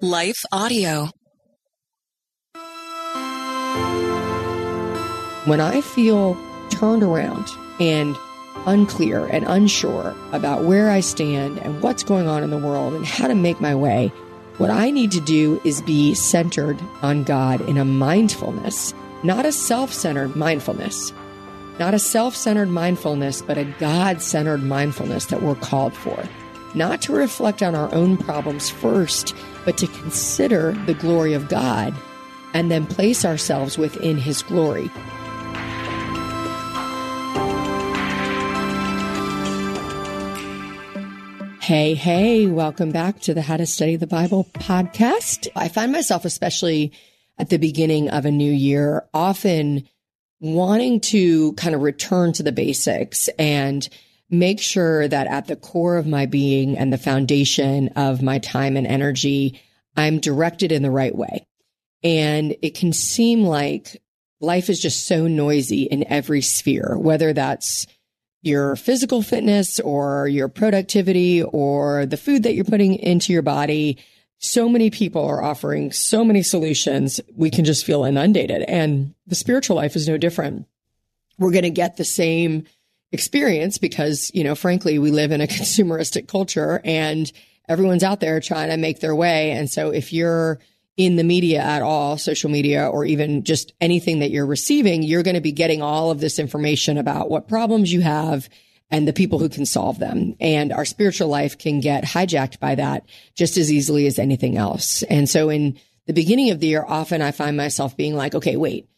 Life Audio. When I feel turned around and unclear and unsure about where I stand and what's going on in the world and how to make my way, what I need to do is be centered on God in a mindfulness, not a self centered mindfulness, not a self centered mindfulness, but a God centered mindfulness that we're called for. Not to reflect on our own problems first, but to consider the glory of God and then place ourselves within His glory. Hey, hey, welcome back to the How to Study the Bible podcast. I find myself, especially at the beginning of a new year, often wanting to kind of return to the basics and make sure that at the core of my being and the foundation of my time and energy, I'm directed in the right way. And it can seem like life is just so noisy in every sphere, whether that's your physical fitness or your productivity or the food that you're putting into your body. So many people are offering so many solutions. We can just feel inundated. And the spiritual life is no different. We're going to get the same experience because, you know, frankly, we live in a consumeristic culture and everyone's out there trying to make their way. And so if you're in the media at all, social media, or even just anything that you're receiving, you're going to be getting all of this information about what problems you have and the people who can solve them. And our spiritual life can get hijacked by that just as easily as anything else. And so in the beginning of the year, often I find myself being like, okay, wait,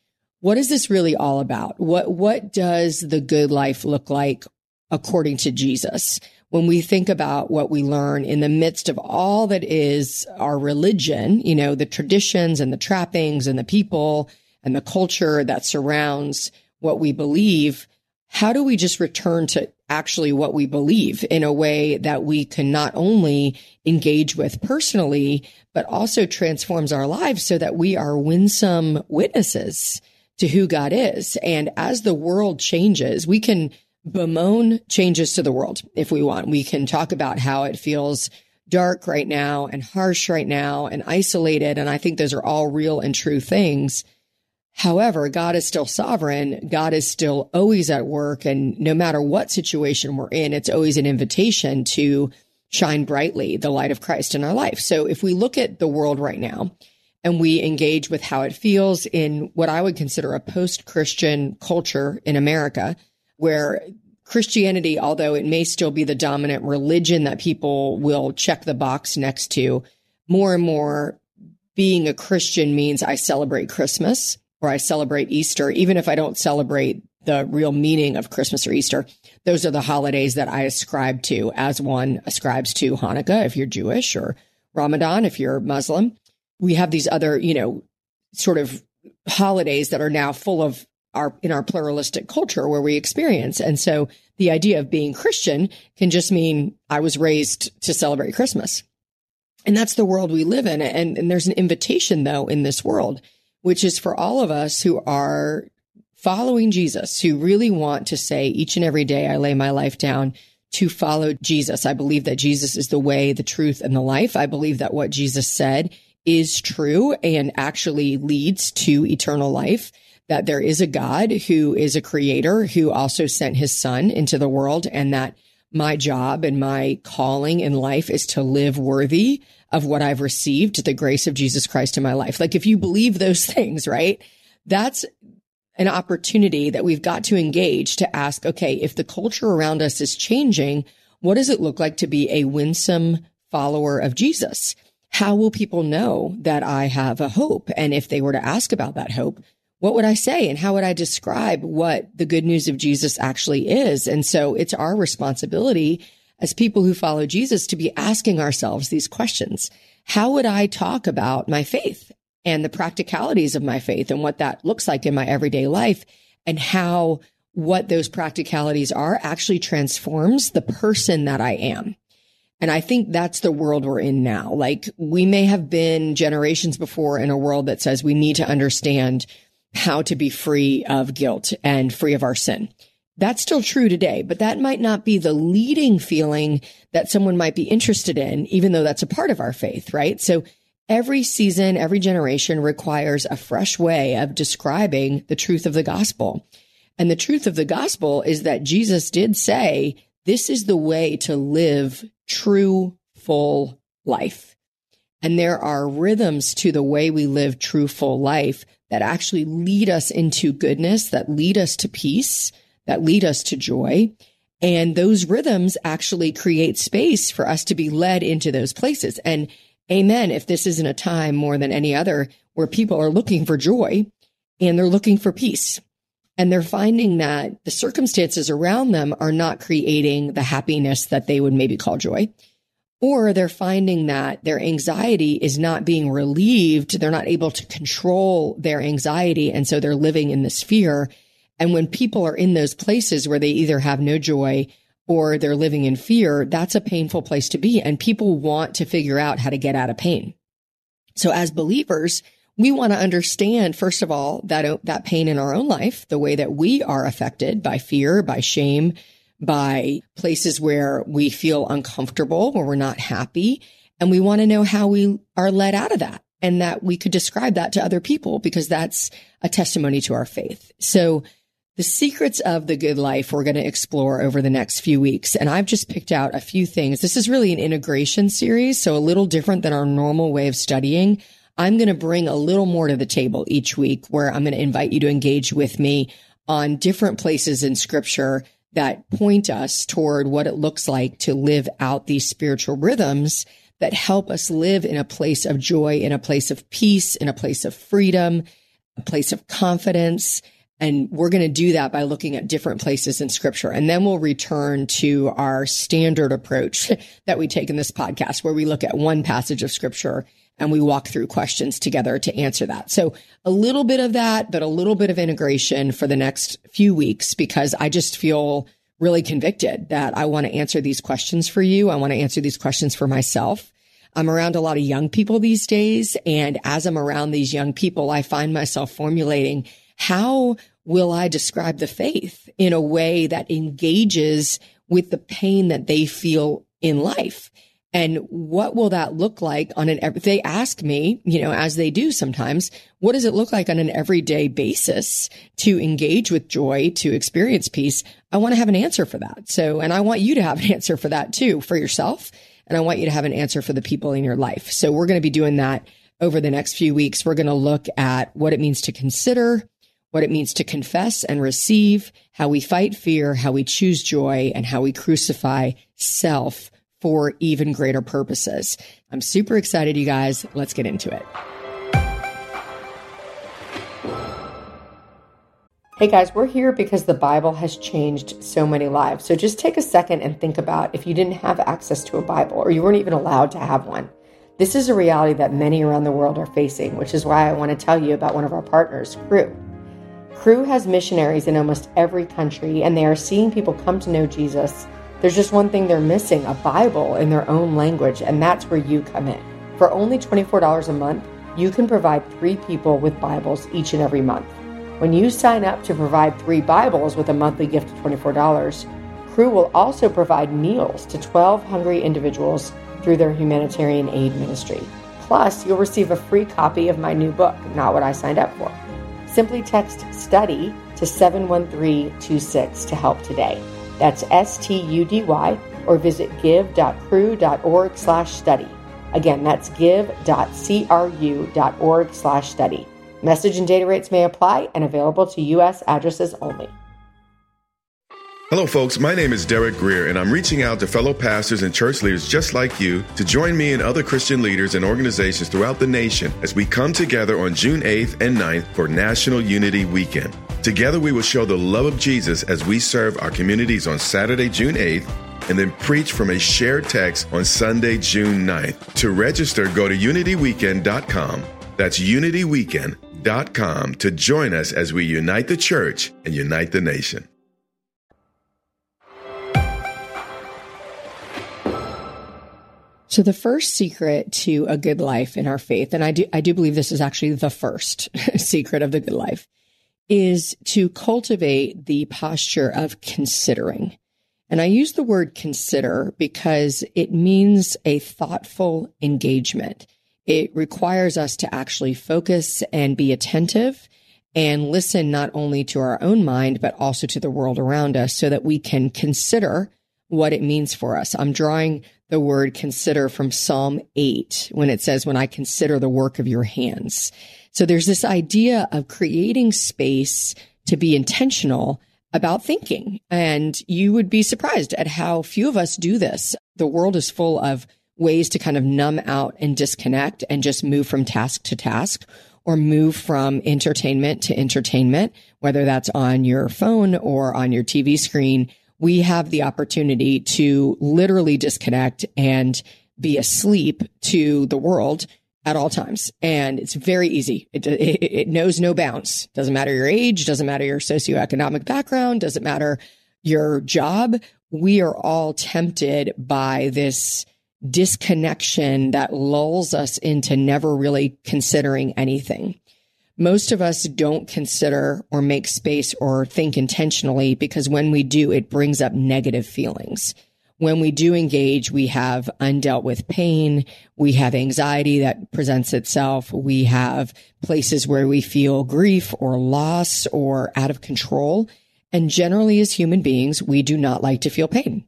what is this really all about? What, what does the good life look like according to Jesus? when we think about what we learn in the midst of all that is our religion, you know, the traditions and the trappings and the people and the culture that surrounds what we believe, how do we just return to actually what we believe in a way that we can not only engage with personally, but also transforms our lives so that we are winsome witnesses to who God is. And as the world changes, we can bemoan changes to the world if we want. We can talk about how it feels dark right now and harsh right now and isolated. And I think those are all real and true things. However, God is still sovereign. God is still always at work. And no matter what situation we're in, it's always an invitation to shine brightly the light of Christ in our life. So if we look at the world right now and we engage with how it feels in what I would consider a post Christian culture in America, where Christianity, although it may still be the dominant religion that people will check the box next to, more and more being a Christian means I celebrate Christmas or I celebrate Easter, even if I don't celebrate the real meaning of Christmas or Easter. Those are the holidays that I ascribe to as one ascribes to Hanukkah if you're Jewish or Ramadan if you're Muslim. We have these other, you know, sort of holidays that are now full of our in our pluralistic culture where we experience. And so the idea of being Christian can just mean I was raised to celebrate Christmas. And that's the world we live in. And, and there's an invitation though in this world, which is for all of us who are following Jesus, who really want to say each and every day, I lay my life down to follow Jesus. I believe that Jesus is the way, the truth, and the life. I believe that what Jesus said is true and actually leads to eternal life that there is a God who is a creator who also sent his son into the world and that my job and my calling in life is to live worthy of what I've received, the grace of Jesus Christ in my life. Like if you believe those things, right? That's an opportunity that we've got to engage to ask, okay, if the culture around us is changing, what does it look like to be a winsome follower of Jesus? How will people know that I have a hope? And if they were to ask about that hope, what would I say and how would I describe what the good news of Jesus actually is? And so it's our responsibility as people who follow Jesus to be asking ourselves these questions. How would I talk about my faith and the practicalities of my faith and what that looks like in my everyday life and how what those practicalities are actually transforms the person that I am. And I think that's the world we're in now. Like we may have been generations before in a world that says we need to understand how to be free of guilt and free of our sin. That's still true today, but that might not be the leading feeling that someone might be interested in, even though that's a part of our faith, right? So every season, every generation requires a fresh way of describing the truth of the gospel. And the truth of the gospel is that Jesus did say, this is the way to live true, full life. And there are rhythms to the way we live true, full life that actually lead us into goodness, that lead us to peace, that lead us to joy. And those rhythms actually create space for us to be led into those places. And amen. If this isn't a time more than any other where people are looking for joy and they're looking for peace and they're finding that the circumstances around them are not creating the happiness that they would maybe call joy. Or they're finding that their anxiety is not being relieved. They're not able to control their anxiety. And so they're living in this fear. And when people are in those places where they either have no joy or they're living in fear, that's a painful place to be. And people want to figure out how to get out of pain. So as believers, we want to understand, first of all, that, that pain in our own life, the way that we are affected by fear, by shame, by places where we feel uncomfortable, where we're not happy. And we want to know how we are led out of that and that we could describe that to other people because that's a testimony to our faith. So the secrets of the good life we're going to explore over the next few weeks. And I've just picked out a few things. This is really an integration series, so a little different than our normal way of studying. I'm going to bring a little more to the table each week where I'm going to invite you to engage with me on different places in scripture that point us toward what it looks like to live out these spiritual rhythms that help us live in a place of joy, in a place of peace, in a place of freedom, a place of confidence. And we're going to do that by looking at different places in scripture. And then we'll return to our standard approach that we take in this podcast, where we look at one passage of scripture and we walk through questions together to answer that. So a little bit of that, but a little bit of integration for the next few weeks because I just feel really convicted that I want to answer these questions for you. I want to answer these questions for myself. I'm around a lot of young people these days. And as I'm around these young people, I find myself formulating how will I describe the faith in a way that engages with the pain that they feel in life? And what will that look like on an, they ask me, you know, as they do sometimes, what does it look like on an everyday basis to engage with joy, to experience peace? I want to have an answer for that. So, and I want you to have an answer for that too, for yourself. And I want you to have an answer for the people in your life. So we're going to be doing that over the next few weeks. We're going to look at what it means to consider, what it means to confess and receive, how we fight fear, how we choose joy, and how we crucify self for even greater purposes. I'm super excited, you guys. Let's get into it. Hey guys, we're here because the Bible has changed so many lives. So just take a second and think about if you didn't have access to a Bible or you weren't even allowed to have one. This is a reality that many around the world are facing, which is why I want to tell you about one of our partners, Cru. Cru has missionaries in almost every country, and they are seeing people come to know Jesus there's just one thing they're missing a Bible in their own language, and that's where you come in. For only $24 a month, you can provide three people with Bibles each and every month. When you sign up to provide three Bibles with a monthly gift of $24, Cru will also provide meals to 12 hungry individuals through their humanitarian aid ministry. Plus, you'll receive a free copy of my new book, Not What I Signed Up For. Simply text STUDY to 71326 to help today. That's S-T-U-D-Y, or visit give.cru.org slash study. Again, that's give.cru.org slash study. Message and data rates may apply and available to U.S. addresses only. Hello, folks. My name is Derek Greer, and I'm reaching out to fellow pastors and church leaders just like you to join me and other Christian leaders and organizations throughout the nation as we come together on June 8th and 9th for National Unity Weekend. Together, we will show the love of Jesus as we serve our communities on Saturday, June 8th, and then preach from a shared text on Sunday, June 9th. To register, go to unityweekend.com. That's unityweekend.com to join us as we unite the church and unite the nation. So the first secret to a good life in our faith, and I do, I do believe this is actually the first secret of the good life, is to cultivate the posture of considering. And I use the word consider because it means a thoughtful engagement. It requires us to actually focus and be attentive and listen not only to our own mind, but also to the world around us so that we can consider what it means for us. I'm drawing the word consider from Psalm 8 when it says, when I consider the work of your hands. So there's this idea of creating space to be intentional about thinking. And you would be surprised at how few of us do this. The world is full of ways to kind of numb out and disconnect and just move from task to task or move from entertainment to entertainment, whether that's on your phone or on your TV screen. We have the opportunity to literally disconnect and be asleep to the world at all times. And it's very easy. It, it, it, knows no bounds. Doesn't matter your age, doesn't matter your socioeconomic background, doesn't matter your job. We are all tempted by this disconnection that lulls us into never really considering anything. Most of us don't consider or make space or think intentionally because when we do, it brings up negative feelings when we do engage, we have undealt with pain. We have anxiety that presents itself. We have places where we feel grief or loss or out of control. And generally, as human beings, we do not like to feel pain.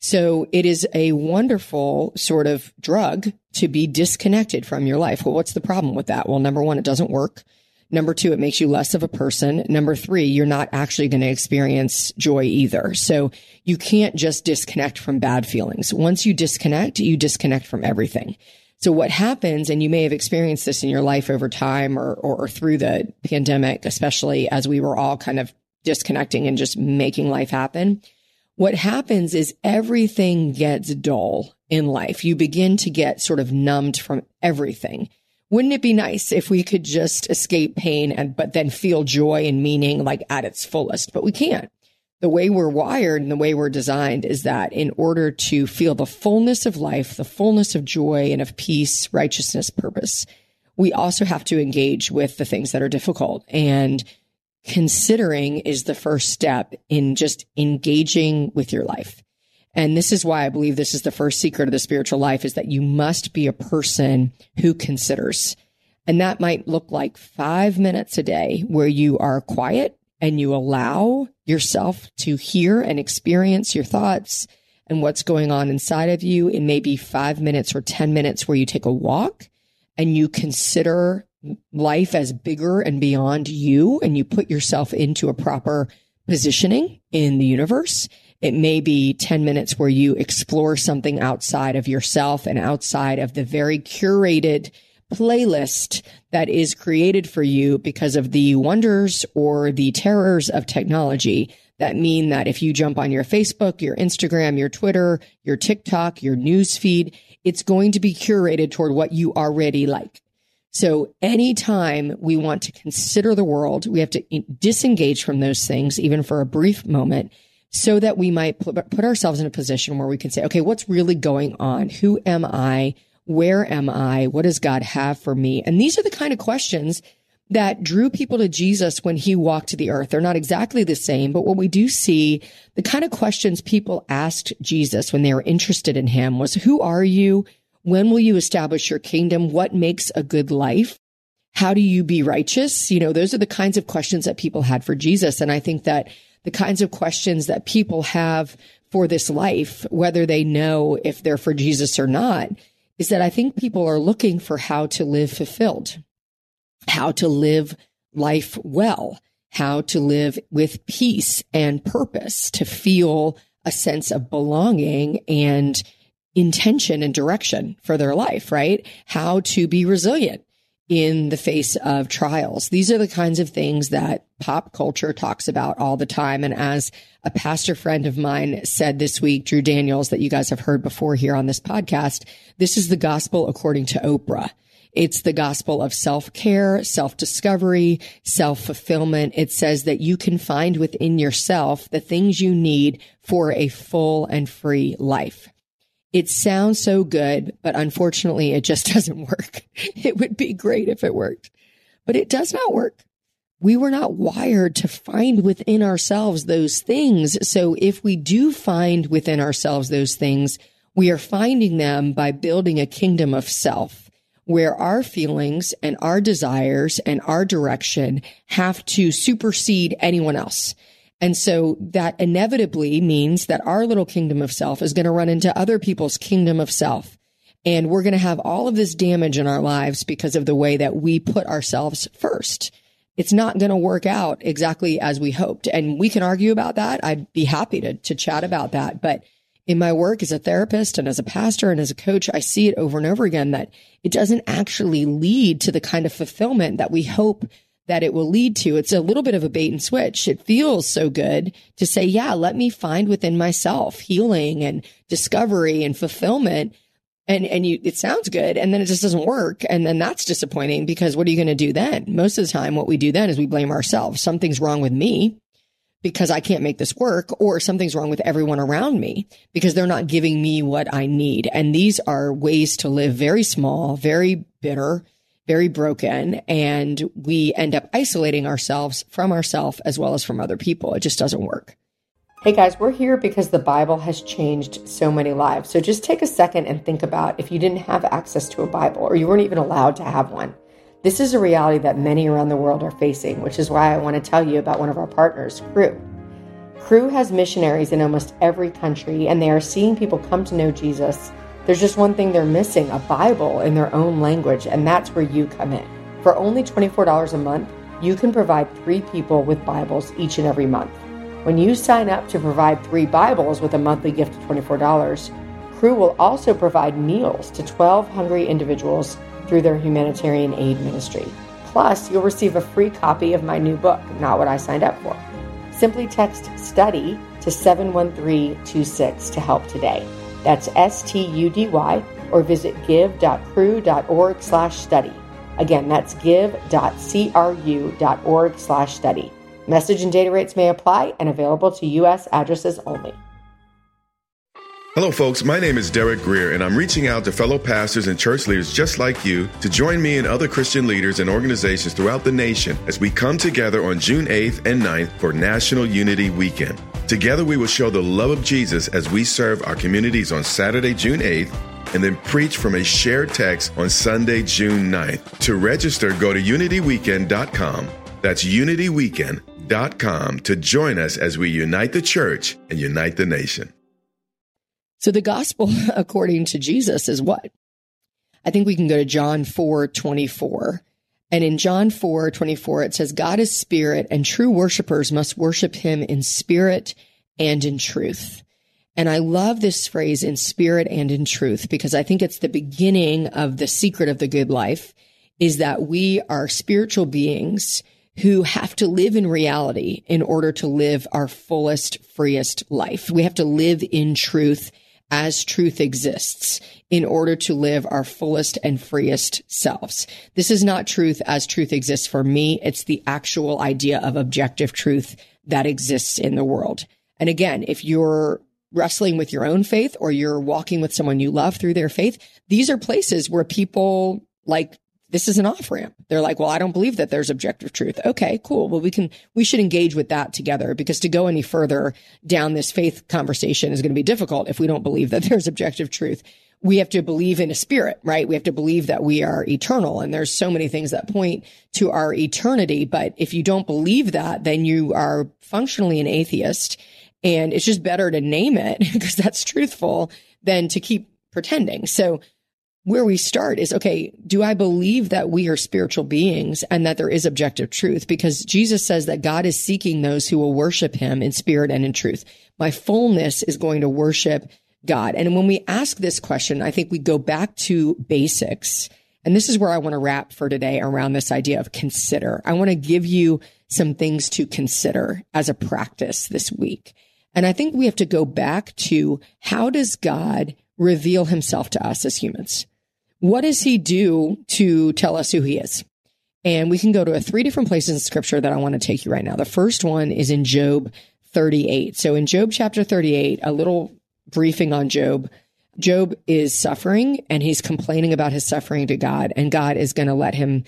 So it is a wonderful sort of drug to be disconnected from your life. Well, what's the problem with that? Well, number one, it doesn't work. Number two, it makes you less of a person. Number three, you're not actually going to experience joy either. So you can't just disconnect from bad feelings. Once you disconnect, you disconnect from everything. So what happens, and you may have experienced this in your life over time or, or, or through the pandemic, especially as we were all kind of disconnecting and just making life happen. What happens is everything gets dull in life. You begin to get sort of numbed from everything wouldn't it be nice if we could just escape pain and but then feel joy and meaning like at its fullest? But we can't. The way we're wired and the way we're designed is that in order to feel the fullness of life the fullness of joy and of peace righteousness purpose we also have to engage with the things that are difficult. And considering is the first step in just engaging with your life and this is why I believe this is the first secret of the spiritual life is that you must be a person who considers. And that might look like five minutes a day where you are quiet and you allow yourself to hear and experience your thoughts and what's going on inside of you. It may be five minutes or 10 minutes where you take a walk and you consider life as bigger and beyond you and you put yourself into a proper positioning in the universe. It may be 10 minutes where you explore something outside of yourself and outside of the very curated playlist that is created for you because of the wonders or the terrors of technology that mean that if you jump on your Facebook, your Instagram, your Twitter, your TikTok, your news feed, it's going to be curated toward what you already like. So anytime we want to consider the world, we have to disengage from those things, even for a brief moment, so that we might put, ourselves in a position where we can say, okay, what's really going on? Who am I? Where am I? What does God have for me? And these are the kind of questions that drew people to Jesus when he walked to the earth. They're not exactly the same, but what we do see, the kind of questions people asked Jesus when they were interested in him was, who are you? When will you establish your kingdom? What makes a good life? How do you be righteous? You know, those are the kinds of questions that people had for Jesus. And I think that the kinds of questions that people have for this life, whether they know if they're for Jesus or not, is that I think people are looking for how to live fulfilled, how to live life well, how to live with peace and purpose, to feel a sense of belonging and intention and direction for their life, right? How to be resilient in the face of trials. These are the kinds of things that pop culture talks about all the time. And as a pastor friend of mine said this week, Drew Daniels, that you guys have heard before here on this podcast, this is the gospel according to Oprah. It's the gospel of self care, self discovery, self fulfillment. It says that you can find within yourself the things you need for a full and free life. It sounds so good, but unfortunately, it just doesn't work. It would be great if it worked, but it does not work. We were not wired to find within ourselves those things. So if we do find within ourselves those things, we are finding them by building a kingdom of self where our feelings and our desires and our direction have to supersede anyone else. And so that inevitably means that our little kingdom of self is going to run into other people's kingdom of self. And we're going to have all of this damage in our lives because of the way that we put ourselves first. It's not going to work out exactly as we hoped. And we can argue about that. I'd be happy to, to chat about that. But in my work as a therapist and as a pastor and as a coach, I see it over and over again that it doesn't actually lead to the kind of fulfillment that we hope that it will lead to. It's a little bit of a bait and switch. It feels so good to say, yeah, let me find within myself healing and discovery and fulfillment. And, and you, it sounds good. And then it just doesn't work. And then that's disappointing because what are you going to do then? Most of the time, what we do then is we blame ourselves. Something's wrong with me because I can't make this work or something's wrong with everyone around me because they're not giving me what I need. And these are ways to live very small, very bitter, very broken. And we end up isolating ourselves from ourselves as well as from other people. It just doesn't work. Hey guys, we're here because the Bible has changed so many lives. So just take a second and think about if you didn't have access to a Bible or you weren't even allowed to have one this is a reality that many around the world are facing, which is why I want to tell you about one of our partners, Cru. Cru has missionaries in almost every country, and they are seeing people come to know Jesus. There's just one thing they're missing a Bible in their own language, and that's where you come in. For only $24 a month, you can provide three people with Bibles each and every month. When you sign up to provide three Bibles with a monthly gift of $24, Cru will also provide meals to 12 hungry individuals through their humanitarian aid ministry. Plus, you'll receive a free copy of my new book, Not What I Signed Up For. Simply text STUDY to 71326 to help today. That's S-T-U-D-Y or visit give.cru.org slash study. Again, that's give.cru.org slash study. Message and data rates may apply and available to U.S. addresses only. Hello, folks. My name is Derek Greer, and I'm reaching out to fellow pastors and church leaders just like you to join me and other Christian leaders and organizations throughout the nation as we come together on June 8th and 9th for National Unity Weekend. Together, we will show the love of Jesus as we serve our communities on Saturday, June 8th, and then preach from a shared text on Sunday, June 9th. To register, go to unityweekend.com. That's unityweekend.com to join us as we unite the church and unite the nation. So the gospel according to Jesus is what? I think we can go to John 4 24. And in John 4 24, it says, God is spirit, and true worshipers must worship him in spirit and in truth. And I love this phrase in spirit and in truth because I think it's the beginning of the secret of the good life is that we are spiritual beings who have to live in reality in order to live our fullest, freest life. We have to live in truth as truth exists in order to live our fullest and freest selves. This is not truth as truth exists for me. It's the actual idea of objective truth that exists in the world. And again, if you're wrestling with your own faith or you're walking with someone you love through their faith, these are places where people like this is an off ramp. They're like, well, I don't believe that there's objective truth. Okay, cool. Well, we can, we should engage with that together because to go any further down this faith conversation is going to be difficult if we don't believe that there's objective truth. We have to believe in a spirit, right? We have to believe that we are eternal. And there's so many things that point to our eternity. But if you don't believe that, then you are functionally an atheist. And it's just better to name it because that's truthful than to keep pretending. So where we start is okay, do I believe that we are spiritual beings and that there is objective truth? Because Jesus says that God is seeking those who will worship him in spirit and in truth. My fullness is going to worship God. And when we ask this question, I think we go back to basics. And this is where I want to wrap for today around this idea of consider. I want to give you some things to consider as a practice this week. And I think we have to go back to how does God reveal himself to us as humans? What does he do to tell us who he is? And we can go to a three different places in scripture that I want to take you right now. The first one is in Job 38. So in Job chapter 38, a little briefing on Job. Job is suffering and he's complaining about his suffering to God and God is going to let him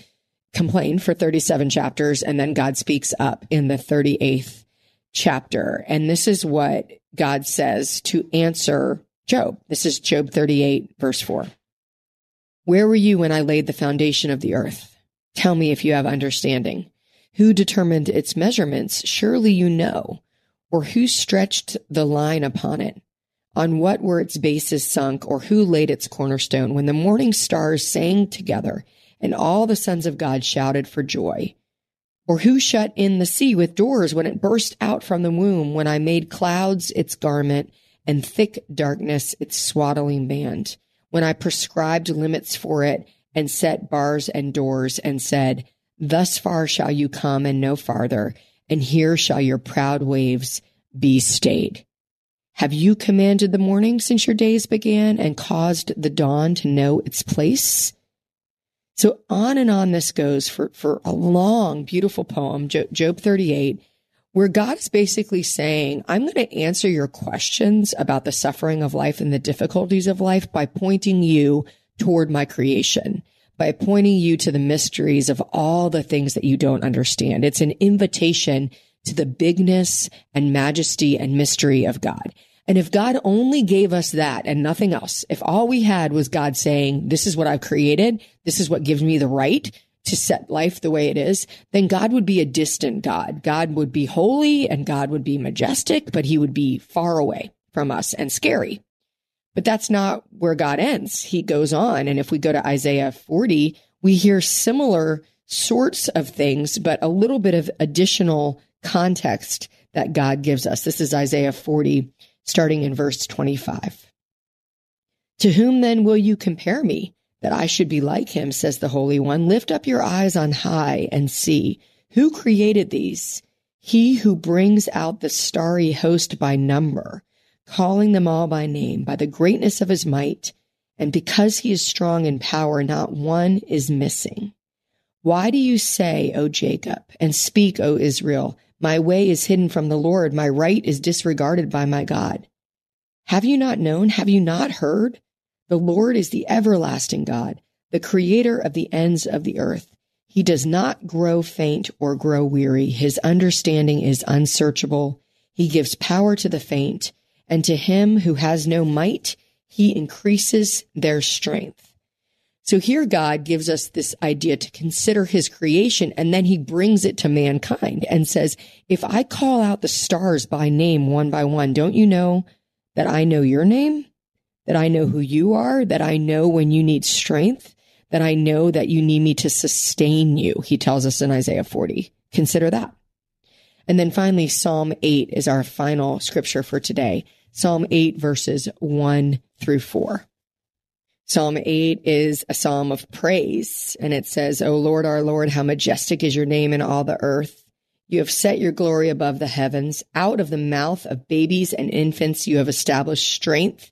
complain for 37 chapters and then God speaks up in the 38th chapter. And this is what God says to answer Job. This is Job 38 verse 4. Where were you when I laid the foundation of the earth? Tell me if you have understanding. Who determined its measurements? Surely you know. Or who stretched the line upon it? On what were its bases sunk, or who laid its cornerstone? When the morning stars sang together, and all the sons of God shouted for joy. Or who shut in the sea with doors when it burst out from the womb, when I made clouds its garment, and thick darkness its swaddling band? When I prescribed limits for it and set bars and doors and said, Thus far shall you come and no farther, and here shall your proud waves be stayed. Have you commanded the morning since your days began and caused the dawn to know its place? So on and on this goes for, for a long, beautiful poem, Job 38, where God is basically saying, I'm going to answer your questions about the suffering of life and the difficulties of life by pointing you toward my creation, by pointing you to the mysteries of all the things that you don't understand. It's an invitation to the bigness and majesty and mystery of God. And if God only gave us that and nothing else, if all we had was God saying, this is what I've created, this is what gives me the right to set life the way it is, then God would be a distant God. God would be holy and God would be majestic, but he would be far away from us and scary. But that's not where God ends. He goes on. And if we go to Isaiah 40, we hear similar sorts of things, but a little bit of additional context that God gives us. This is Isaiah 40, starting in verse 25. To whom then will you compare me? That I should be like him, says the Holy One. Lift up your eyes on high and see who created these. He who brings out the starry host by number, calling them all by name, by the greatness of his might. And because he is strong in power, not one is missing. Why do you say, O Jacob, and speak, O Israel, my way is hidden from the Lord, my right is disregarded by my God? Have you not known? Have you not heard? The Lord is the everlasting God, the creator of the ends of the earth. He does not grow faint or grow weary. His understanding is unsearchable. He gives power to the faint, and to him who has no might, he increases their strength. So here God gives us this idea to consider his creation, and then he brings it to mankind and says, if I call out the stars by name one by one, don't you know that I know your name? That I know who you are, that I know when you need strength, that I know that you need me to sustain you. He tells us in Isaiah 40. Consider that. And then finally, Psalm 8 is our final scripture for today. Psalm 8 verses 1 through 4. Psalm 8 is a psalm of praise, and it says, O Lord, our Lord, how majestic is your name in all the earth. You have set your glory above the heavens. Out of the mouth of babies and infants, you have established strength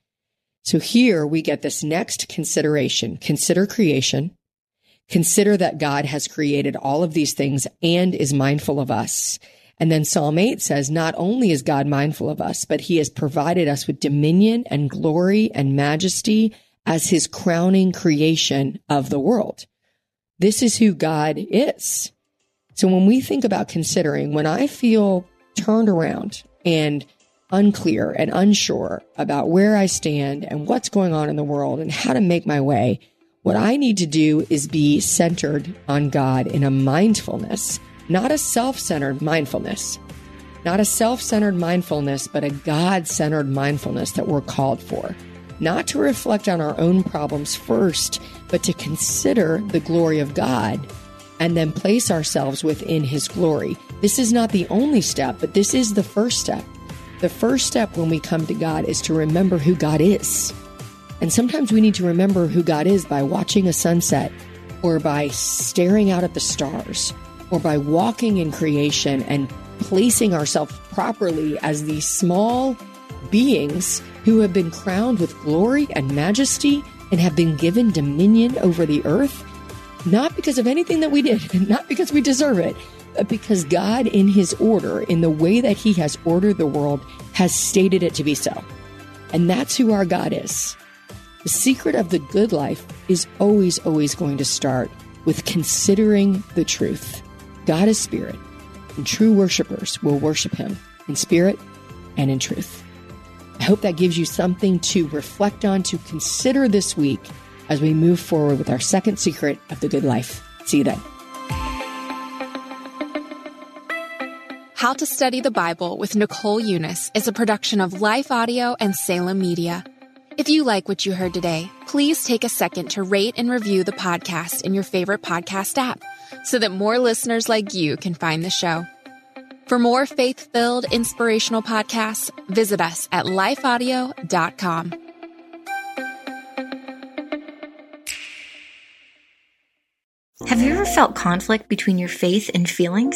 So here we get this next consideration. Consider creation. Consider that God has created all of these things and is mindful of us. And then Psalm 8 says, not only is God mindful of us, but he has provided us with dominion and glory and majesty as his crowning creation of the world. This is who God is. So when we think about considering, when I feel turned around and unclear and unsure about where I stand and what's going on in the world and how to make my way, what I need to do is be centered on God in a mindfulness, not a self centered mindfulness, not a self centered mindfulness, but a God centered mindfulness that we're called for. Not to reflect on our own problems first, but to consider the glory of God and then place ourselves within His glory. This is not the only step, but this is the first step. The first step when we come to God is to remember who God is. And sometimes we need to remember who God is by watching a sunset or by staring out at the stars or by walking in creation and placing ourselves properly as these small beings who have been crowned with glory and majesty and have been given dominion over the earth. not because of anything that we did, not because we deserve it, Uh, because God, in His order, in the way that He has ordered the world, has stated it to be so. And that's who our God is. The secret of the good life is always, always going to start with considering the truth. God is spirit, and true worshipers will worship Him in spirit and in truth. I hope that gives you something to reflect on, to consider this week as we move forward with our second secret of the good life. See you then. How to Study the Bible with Nicole Unice is a production of Life Audio and Salem Media. If you like what you heard today, please take a second to rate and review the podcast in your favorite podcast app so that more listeners like you can find the show. For more faith filled, inspirational podcasts, visit us at lifeaudio.com. Have you ever felt conflict between your faith and feelings?